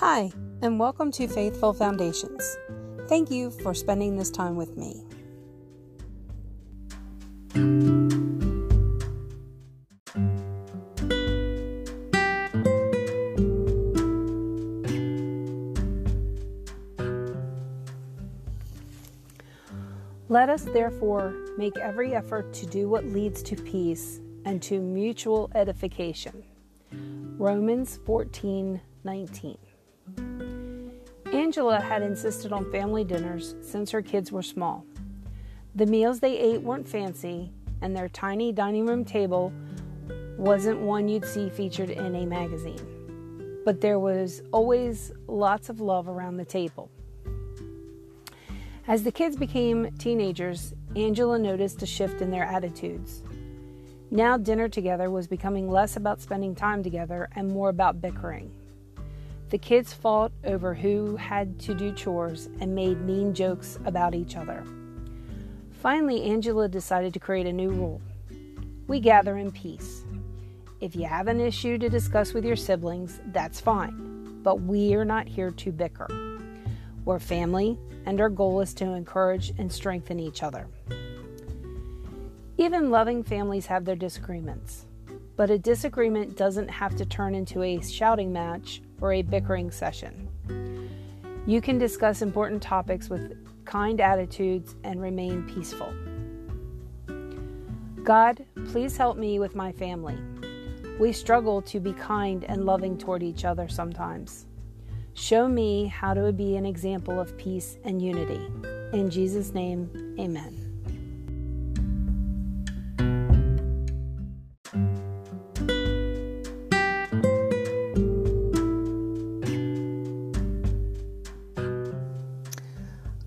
Hi, and welcome to Faithful Foundations. Thank you for spending this time with me. Let us therefore make every effort to do what leads to peace and to mutual edification. Romans 14 19. Angela had insisted on family dinners since her kids were small. The meals they ate weren't fancy, and their tiny dining room table wasn't one you'd see featured in a magazine. But there was always lots of love around the table. As the kids became teenagers, Angela noticed a shift in their attitudes. Now, dinner together was becoming less about spending time together and more about bickering. The kids fought over who had to do chores and made mean jokes about each other. Finally, Angela decided to create a new rule we gather in peace. If you have an issue to discuss with your siblings, that's fine, but we are not here to bicker. We're family, and our goal is to encourage and strengthen each other. Even loving families have their disagreements, but a disagreement doesn't have to turn into a shouting match or a bickering session. You can discuss important topics with kind attitudes and remain peaceful. God, please help me with my family. We struggle to be kind and loving toward each other sometimes. Show me how to be an example of peace and unity. In Jesus' name, amen.